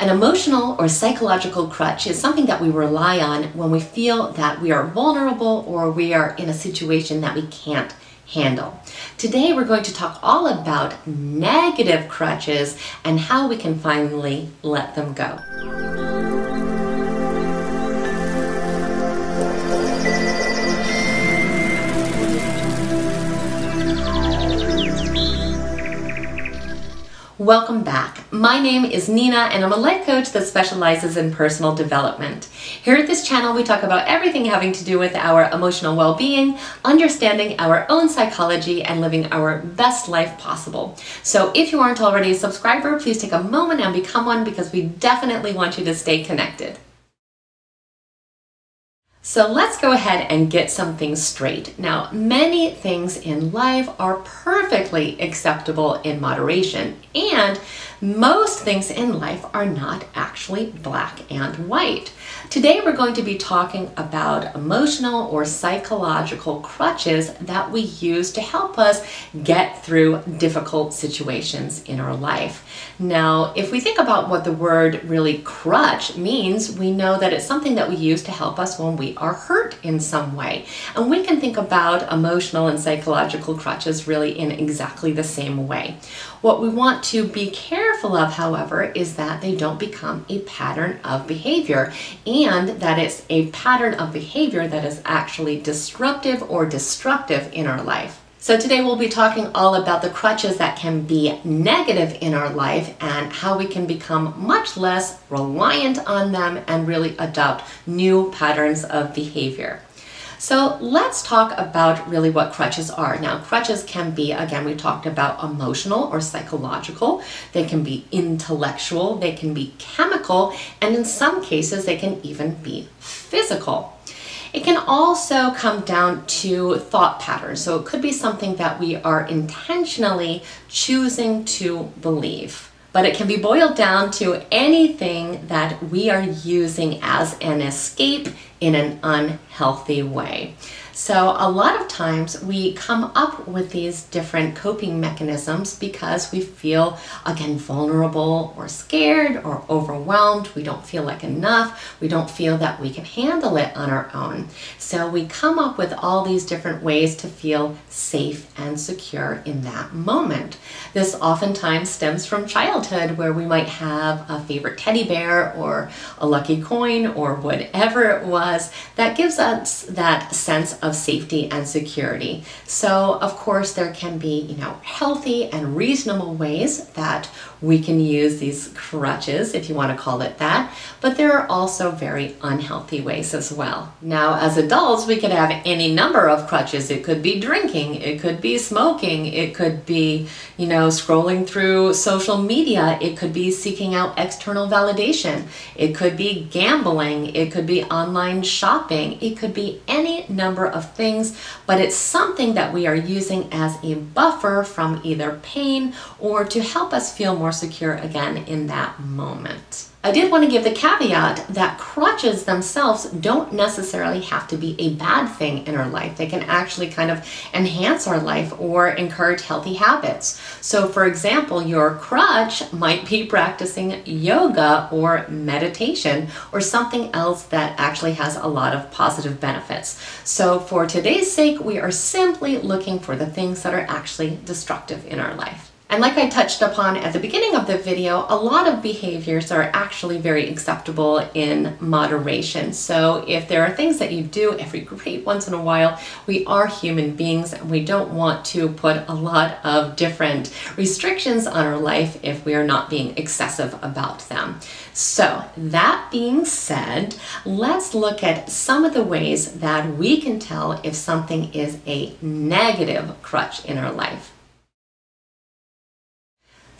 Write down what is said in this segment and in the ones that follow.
An emotional or psychological crutch is something that we rely on when we feel that we are vulnerable or we are in a situation that we can't handle. Today we're going to talk all about negative crutches and how we can finally let them go. Welcome back. My name is Nina and I'm a life coach that specializes in personal development. Here at this channel, we talk about everything having to do with our emotional well being, understanding our own psychology, and living our best life possible. So if you aren't already a subscriber, please take a moment and become one because we definitely want you to stay connected. So let's go ahead and get some things straight. Now, many things in life are perfectly acceptable in moderation, and most things in life are not actually black and white. Today, we're going to be talking about emotional or psychological crutches that we use to help us get through difficult situations in our life. Now, if we think about what the word really crutch means, we know that it's something that we use to help us when we are hurt in some way. And we can think about emotional and psychological crutches really in exactly the same way. What we want to be careful of, however, is that they don't become a pattern of behavior and that it's a pattern of behavior that is actually disruptive or destructive in our life. So today we'll be talking all about the crutches that can be negative in our life and how we can become much less reliant on them and really adopt new patterns of behavior. So let's talk about really what crutches are. Now, crutches can be, again, we talked about emotional or psychological, they can be intellectual, they can be chemical, and in some cases, they can even be physical. It can also come down to thought patterns. So it could be something that we are intentionally choosing to believe. But it can be boiled down to anything that we are using as an escape in an unhealthy way. So, a lot of times we come up with these different coping mechanisms because we feel, again, vulnerable or scared or overwhelmed. We don't feel like enough. We don't feel that we can handle it on our own. So, we come up with all these different ways to feel safe and secure in that moment. This oftentimes stems from childhood where we might have a favorite teddy bear or a lucky coin or whatever it was that gives us that sense of safety and security. So, of course, there can be, you know, healthy and reasonable ways that we can use these crutches, if you want to call it that, but there are also very unhealthy ways as well. Now, as adults, we could have any number of crutches. It could be drinking, it could be smoking, it could be, you know, scrolling through social media, it could be seeking out external validation, it could be gambling, it could be online shopping, it could be any number of things, but it's something that we are using as a buffer from either pain or to help us feel more secure again in that moment. I did want to give the caveat that crutches themselves don't necessarily have to be a bad thing in our life. They can actually kind of enhance our life or encourage healthy habits. So, for example, your crutch might be practicing yoga or meditation or something else that actually has a lot of positive benefits. So, for today's sake, we are simply looking for the things that are actually destructive in our life. And like I touched upon at the beginning of the video, a lot of behaviors are actually very acceptable in moderation. So if there are things that you do every great once in a while, we are human beings and we don't want to put a lot of different restrictions on our life if we are not being excessive about them. So that being said, let's look at some of the ways that we can tell if something is a negative crutch in our life.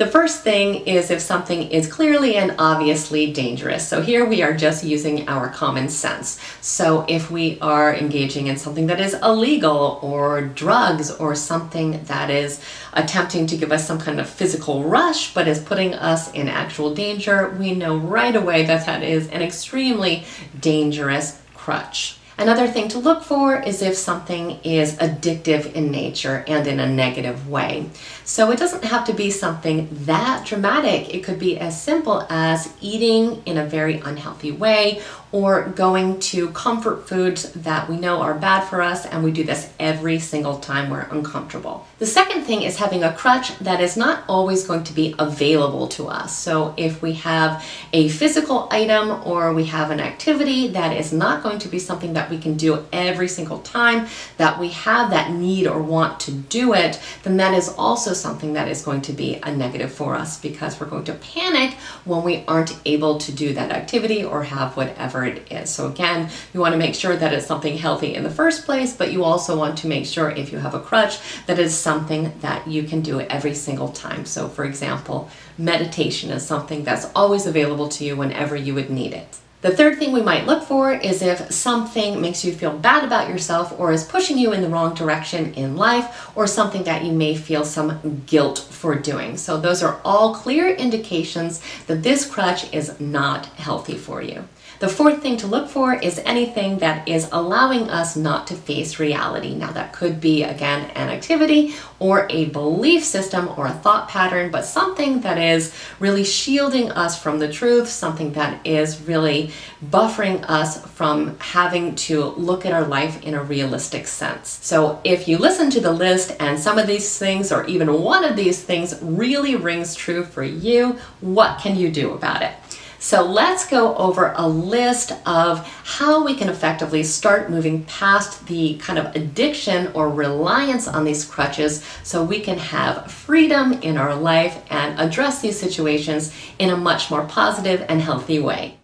The first thing is if something is clearly and obviously dangerous. So here we are just using our common sense. So if we are engaging in something that is illegal or drugs or something that is attempting to give us some kind of physical rush but is putting us in actual danger, we know right away that that is an extremely dangerous crutch. Another thing to look for is if something is addictive in nature and in a negative way. So it doesn't have to be something that dramatic. It could be as simple as eating in a very unhealthy way or going to comfort foods that we know are bad for us, and we do this every single time we're uncomfortable. The second thing is having a crutch that is not always going to be available to us. So if we have a physical item or we have an activity that is not going to be something that we can do every single time, that we have that need or want to do it, then that is also something that is going to be a negative for us because we're going to panic when we aren't able to do that activity or have whatever whatever it is. So again, you want to make sure that it's something healthy in the first place, but you also want to make sure if you have a crutch that is something that you can do every single time. So for example, meditation is something that's always available to you whenever you would need it. The third thing we might look for is if something makes you feel bad about yourself or is pushing you in the wrong direction in life or something that you may feel some guilt for doing. So those are all clear indications that this crutch is not healthy for you. The fourth thing to look for is anything that is allowing us not to face reality. Now, that could be, again, an activity or a belief system or a thought pattern, but something that is really shielding us from the truth, something that is really buffering us from having to look at our life in a realistic sense. So, if you listen to the list and some of these things, or even one of these things, really rings true for you, what can you do about it? So let's go over a list of how we can effectively start moving past the kind of addiction or reliance on these crutches so we can have freedom in our life and address these situations in a much more positive and healthy way.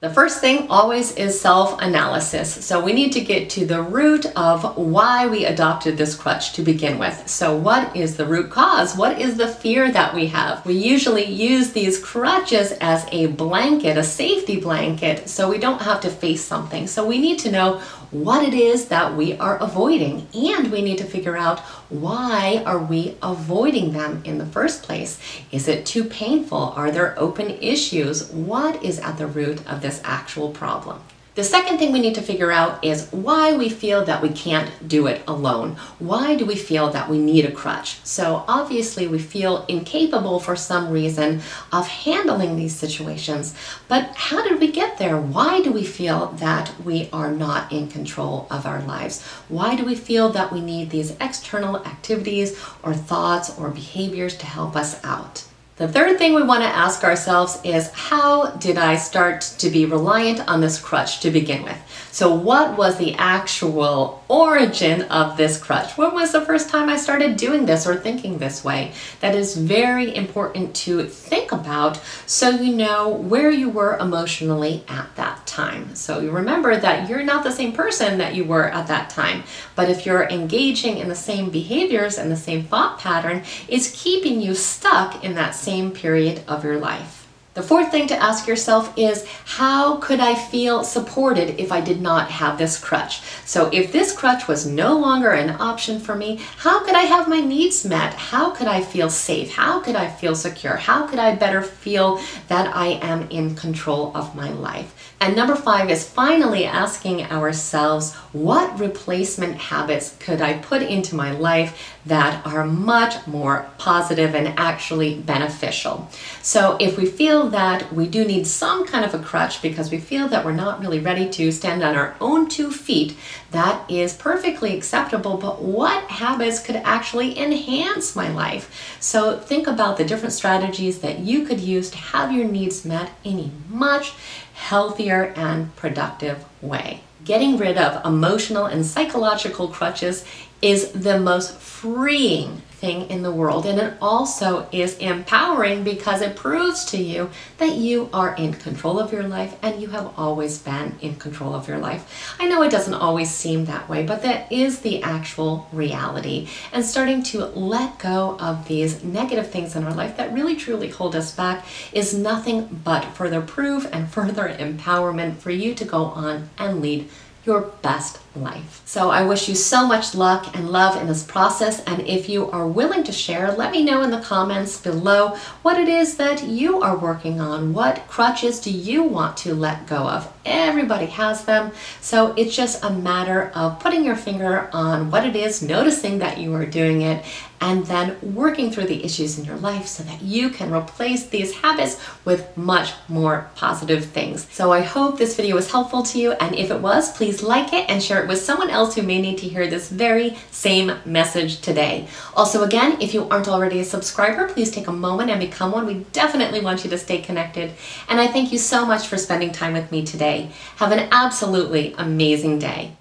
The first thing always is self analysis. So we need to get to the root of why we adopted this crutch to begin with. So, what is the root cause? What is the fear that we have? We usually use these crutches as a blanket, a safety blanket, so we don't have to face something. So, we need to know what it is that we are avoiding and we need to figure out why are we avoiding them in the first place. Is it too painful? Are there open issues? What is at the root of this actual problem the second thing we need to figure out is why we feel that we can't do it alone. Why do we feel that we need a crutch? So obviously we feel incapable for some reason of handling these situations, but how did we get there? Why do we feel that we are not in control of our lives? Why do we feel that we need these external activities or thoughts or behaviors to help us out? The third thing we want to ask ourselves is how did I start to be reliant on this crutch to begin with? So, what was the actual origin of this crutch? When was the first time I started doing this or thinking this way? That is very important to think about so you know where you were emotionally at that time. So, you remember that you're not the same person that you were at that time, but if you're engaging in the same behaviors and the same thought pattern, it's keeping you stuck in that same period of your life. The fourth thing to ask yourself is how could I feel supported if I did not have this crutch? So if this crutch was no longer an option for me, how could I have my needs met? How could I feel safe? How could I feel secure? How could I better feel that I am in control of my life? And number five is finally asking ourselves, what replacement habits could I put into my life that are much more positive and actually beneficial? So if we feel that we do need some kind of a crutch because we feel that we're not really ready to stand on our own two feet, that is perfectly acceptable. But what habits could actually enhance my life? So think about the different strategies that you could use to have your needs met in a much healthier and productive way. Getting rid of emotional and psychological crutches is the most freeing thing in the world. And it also is empowering because it proves to you that you are in control of your life and you have always been in control of your life. I know it doesn't always seem that way, but that is the actual reality. And starting to let go of these negative things in our life that really truly hold us back is nothing but further proof and further empowerment for you to go on and lead your best life. So I wish you so much luck and love in this process. And if you are willing to share, let me know in the comments below what it is that you are working on. What crutches do you want to let go of? Everybody has them. So it's just a matter of putting your finger on what it is, noticing that you are doing it, and then working through the issues in your life so that you can replace these habits with much more positive things. So I hope this video was helpful to you and if it was, please like it and share it with someone else who may need to hear this very same message today. Also again, if you aren't already a subscriber, please take a moment and become one. We definitely want you to stay connected. And I thank you so much for spending time with me today. Have an absolutely amazing day.